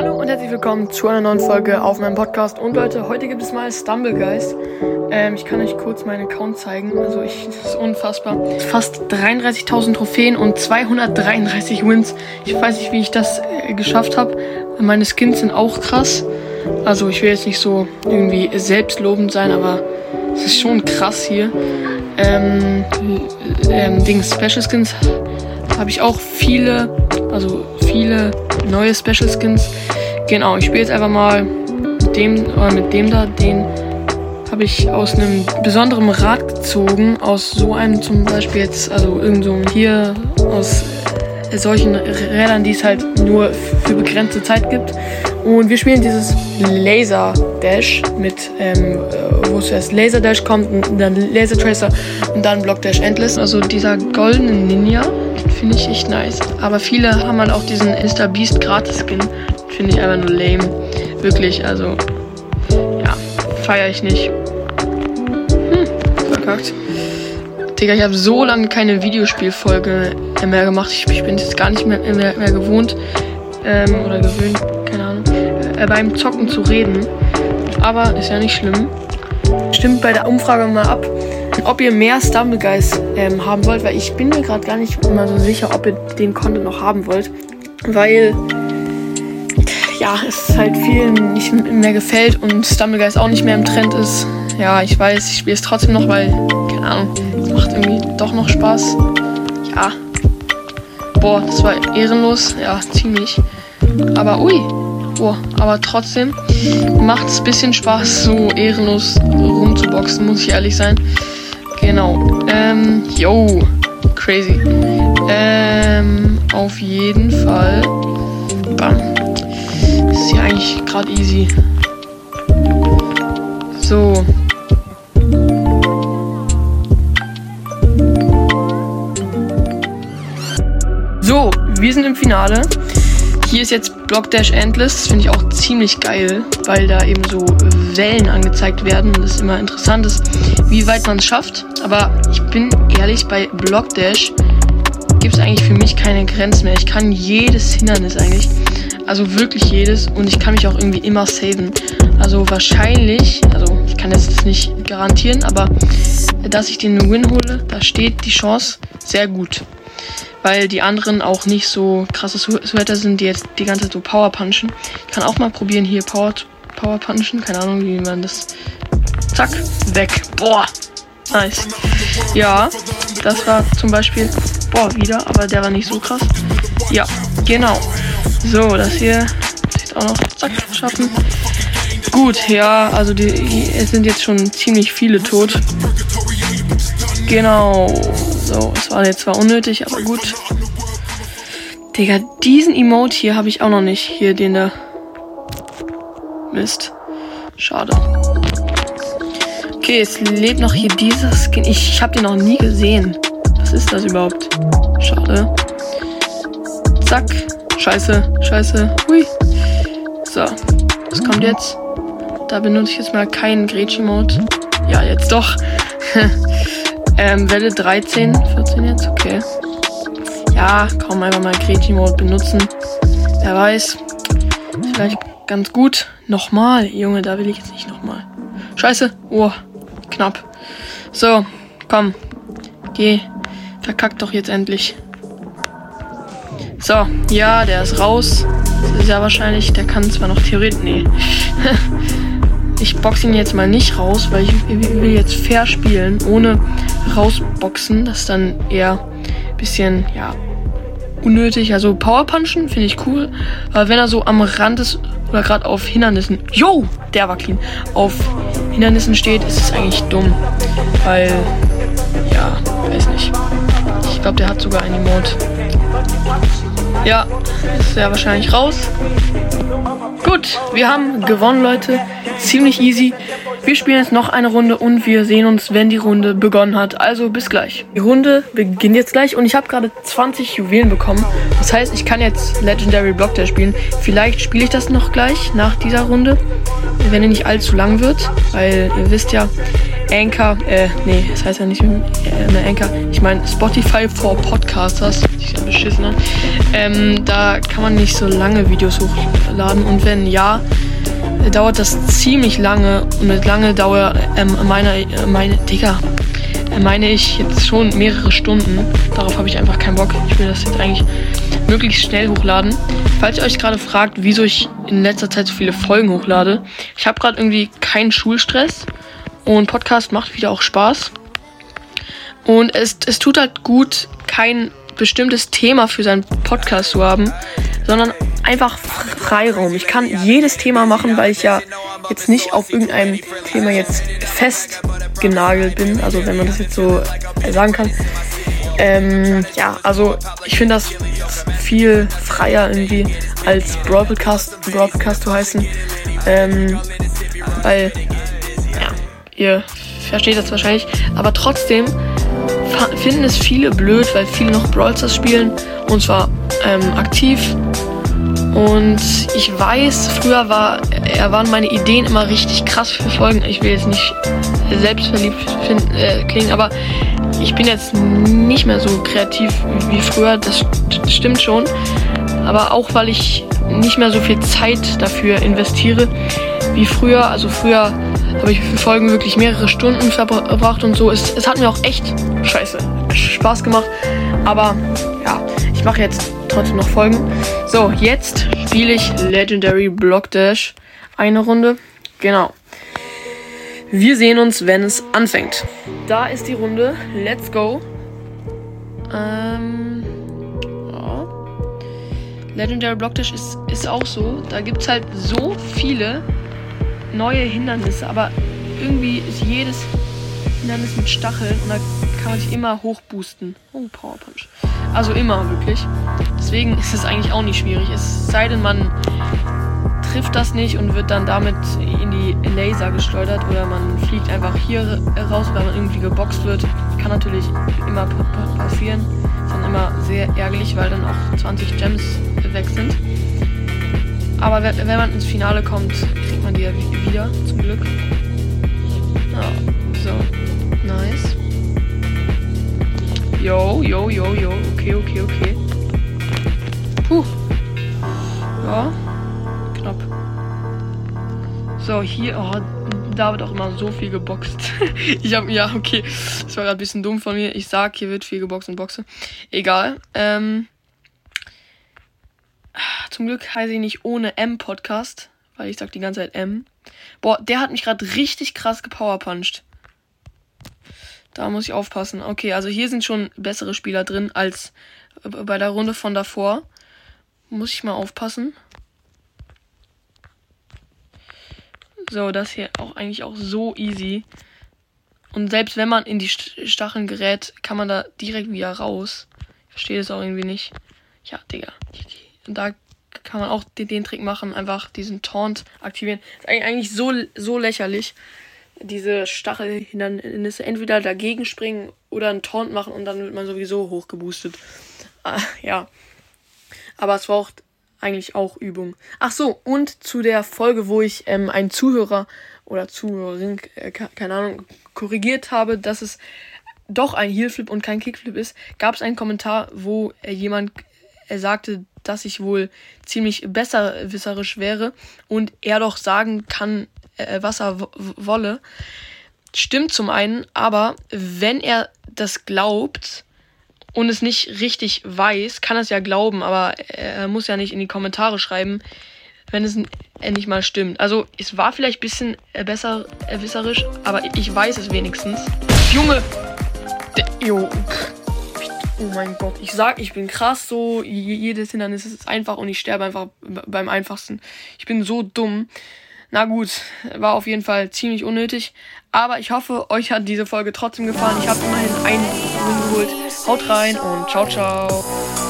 Hallo und herzlich willkommen zu einer neuen Folge auf meinem Podcast. Und Leute, heute gibt es mal Stumblegeist. Ähm, ich kann euch kurz meinen Account zeigen. Also ich, das ist unfassbar. Fast 33.000 Trophäen und 233 Wins. Ich weiß nicht, wie ich das äh, geschafft habe. Meine Skins sind auch krass. Also ich will jetzt nicht so irgendwie selbstlobend sein, aber es ist schon krass hier. Ähm, ähm, wegen Special Skins habe ich auch viele, also viele neue Special Skins. Genau, ich spiele jetzt einfach mal mit dem, oder mit dem da, den habe ich aus einem besonderen Rad gezogen, aus so einem zum Beispiel jetzt, also irgend so hier, aus solchen Rädern, die es halt nur für begrenzte Zeit gibt. Und wir spielen dieses Laser Dash mit, ähm, wo zuerst Laser Dash kommt und dann Laser Tracer und dann Block Dash Endless. Also dieser goldene Ninja finde ich echt nice. Aber viele haben halt auch diesen Insta Beast Gratis Skin. Finde ich einfach nur lame. Wirklich, also ja, feiere ich nicht. Hm, verkackt. Digga, ich habe so lange keine Videospielfolge mehr gemacht. Ich, ich bin jetzt gar nicht mehr, mehr, mehr gewohnt ähm, oder gewöhnt, keine Ahnung, äh, beim Zocken zu reden. Aber ist ja nicht schlimm. Stimmt bei der Umfrage mal ab, ob ihr mehr Stumbleguys ähm, haben wollt, weil ich bin mir gerade gar nicht immer so sicher, ob ihr den Content noch haben wollt. Weil ja, es halt vielen nicht mehr gefällt und Stumbleguys auch nicht mehr im Trend ist. Ja, ich weiß, ich spiele es trotzdem noch, weil, keine Ahnung, macht irgendwie doch noch Spaß. Ja. Boah, das war ehrenlos. Ja, ziemlich. Aber ui. Boah, aber trotzdem macht es ein bisschen Spaß, so ehrenlos rumzuboxen, muss ich ehrlich sein. Genau. Ähm, yo. Crazy. Ähm, auf jeden Fall. Bam. Ist ja eigentlich gerade easy. So. Wir sind im Finale. Hier ist jetzt Block Dash Endless. Das finde ich auch ziemlich geil, weil da eben so Wellen angezeigt werden und es immer interessant ist, wie weit man es schafft. Aber ich bin ehrlich, bei Block Dash gibt es eigentlich für mich keine Grenzen mehr. Ich kann jedes Hindernis eigentlich. Also wirklich jedes. Und ich kann mich auch irgendwie immer saven. Also wahrscheinlich, also ich kann jetzt nicht garantieren, aber dass ich den Win hole, da steht die Chance sehr gut weil die anderen auch nicht so krasse Sweater sind, die jetzt die ganze Zeit so Power punchen. Ich kann auch mal probieren hier Power, Power punchen. Keine Ahnung, wie man das. Zack, weg. Boah, nice. Ja, das war zum Beispiel. Boah, wieder, aber der war nicht so krass. Ja, genau. So, das hier sieht auch noch. Zack, schaffen. Gut, ja, also die, es sind jetzt schon ziemlich viele tot. Genau. So, es war jetzt zwar unnötig, aber gut. Digga, diesen Emote hier habe ich auch noch nicht. Hier, den da. Mist. Schade. Okay, es lebt noch hier dieser Skin. Ich, ich habe den noch nie gesehen. Was ist das überhaupt? Schade. Zack. Scheiße, scheiße. Hui. So. Was kommt jetzt? Da benutze ich jetzt mal keinen Gretchen-Mode. Ja, jetzt doch. Ähm, Welle 13, 14 jetzt, okay. Ja, kaum einfach mal Greti Mode benutzen. Wer weiß. Vielleicht ganz gut. Nochmal, Junge, da will ich jetzt nicht nochmal. Scheiße. Oh, knapp. So, komm. Geh. Verkack doch jetzt endlich. So, ja, der ist raus. Das ist ja wahrscheinlich, der kann zwar noch theoretisch. Nee. ich boxe ihn jetzt mal nicht raus, weil ich will jetzt fair spielen, ohne rausboxen. Das ist dann eher ein bisschen, ja, unnötig. Also Powerpunchen finde ich cool. Aber wenn er so am Rand ist oder gerade auf Hindernissen, yo, der war clean, auf Hindernissen steht, ist es eigentlich dumm. Weil, ja, weiß nicht. Ich glaube, der hat sogar einen Emote. Ja, ist ja wahrscheinlich raus. Gut, wir haben gewonnen, Leute. Ziemlich easy. Wir spielen jetzt noch eine Runde und wir sehen uns, wenn die Runde begonnen hat. Also bis gleich. Die Runde beginnt jetzt gleich und ich habe gerade 20 Juwelen bekommen. Das heißt, ich kann jetzt Legendary Blocktail spielen. Vielleicht spiele ich das noch gleich nach dieser Runde, wenn er nicht allzu lang wird. Weil ihr wisst ja, Anchor, äh, nee, das heißt ja nicht äh, mehr Anchor. Ich meine Spotify for Podcasters. Ich ja beschissen an. Ähm, da kann man nicht so lange Videos hochladen. Und wenn ja, dauert das ziemlich lange. Und mit lange Dauer ähm, meine, meine, Digga, meine ich jetzt schon mehrere Stunden. Darauf habe ich einfach keinen Bock. Ich will das jetzt eigentlich möglichst schnell hochladen. Falls ihr euch gerade fragt, wieso ich in letzter Zeit so viele Folgen hochlade, ich habe gerade irgendwie keinen Schulstress und Podcast macht wieder auch Spaß. Und es, es tut halt gut, kein bestimmtes Thema für seinen Podcast zu haben, sondern einfach Freiraum. Ich kann jedes Thema machen, weil ich ja jetzt nicht auf irgendeinem Thema jetzt festgenagelt bin. Also wenn man das jetzt so sagen kann. Ähm, ja, also ich finde das viel freier irgendwie als Broadcast, Broadcast zu heißen. Ähm, weil, ihr versteht das wahrscheinlich. Aber trotzdem finden es viele blöd, weil viele noch Brawl spielen. Und zwar ähm, aktiv. Und ich weiß, früher war, er waren meine Ideen immer richtig krass für Folgen. Ich will jetzt nicht selbstverliebt finden, äh, klingen, aber ich bin jetzt nicht mehr so kreativ wie früher, das stimmt schon. Aber auch weil ich nicht mehr so viel Zeit dafür investiere wie früher. Also früher habe ich für Folgen wirklich mehrere Stunden verbracht und so. Es, es hat mir auch echt scheiße Spaß gemacht. Aber ja, ich mache jetzt trotzdem noch Folgen. So, jetzt spiele ich Legendary Block Dash eine Runde. Genau. Wir sehen uns, wenn es anfängt. Da ist die Runde. Let's go. Ähm, ja. Legendary Blockdash ist, ist auch so. Da gibt es halt so viele neue Hindernisse, aber irgendwie ist jedes Hindernis mit Stacheln und da kann man sich immer hochboosten. Oh, Power Punch. Also immer wirklich. Deswegen ist es eigentlich auch nicht schwierig. Es sei denn, man trifft das nicht und wird dann damit in die Laser geschleudert oder man fliegt einfach hier raus, weil man irgendwie geboxt wird. Kann natürlich immer passieren. Ist dann immer sehr ärgerlich, weil dann auch 20 Gems weg sind. Aber wenn man ins Finale kommt, ja wieder, zum Glück. Ja, so. Nice. Yo, yo, yo, yo. Okay, okay, okay. Puh. Ja knapp. So, hier, oh, da wird auch immer so viel geboxt. ich habe, ja, okay, das war gerade ein bisschen dumm von mir. Ich sag, hier wird viel geboxt und boxe. Egal. Ähm, zum Glück heiße ich nicht ohne M Podcast, weil ich sag die ganze Zeit M. Boah, der hat mich gerade richtig krass gepowerpunched. Da muss ich aufpassen. Okay, also hier sind schon bessere Spieler drin als bei der Runde von davor. Muss ich mal aufpassen. So, das hier auch eigentlich auch so easy. Und selbst wenn man in die Stacheln gerät, kann man da direkt wieder raus. Ich verstehe das auch irgendwie nicht. Ja, Digga. Und da kann man auch den, den Trick machen, einfach diesen Taunt aktivieren. ist eigentlich so, so lächerlich. Diese Stachelhindernisse entweder dagegen springen oder einen Taunt machen und dann wird man sowieso hochgeboostet. Ah, ja. Aber es braucht eigentlich auch Übung. Ach so, und zu der Folge, wo ich ähm, einen Zuhörer oder Zuhörerin, äh, keine Ahnung, korrigiert habe, dass es doch ein Heelflip und kein Kickflip ist, gab es einen Kommentar, wo äh, jemand er sagte, dass ich wohl ziemlich besserwisserisch wäre und er doch sagen kann, äh, was er wolle. Stimmt zum einen, aber wenn er das glaubt, und es nicht richtig weiß, kann es ja glauben, aber er muss ja nicht in die Kommentare schreiben, wenn es nicht mal stimmt. Also es war vielleicht ein bisschen besser erwisserisch, aber ich weiß es wenigstens. Junge! Jo. Oh mein Gott. Ich sag, ich bin krass so. Jedes Hindernis ist einfach und ich sterbe einfach beim einfachsten. Ich bin so dumm. Na gut, war auf jeden Fall ziemlich unnötig. Aber ich hoffe, euch hat diese Folge trotzdem gefallen. Ich habe immerhin einen Win geholt. Haut rein und ciao, ciao.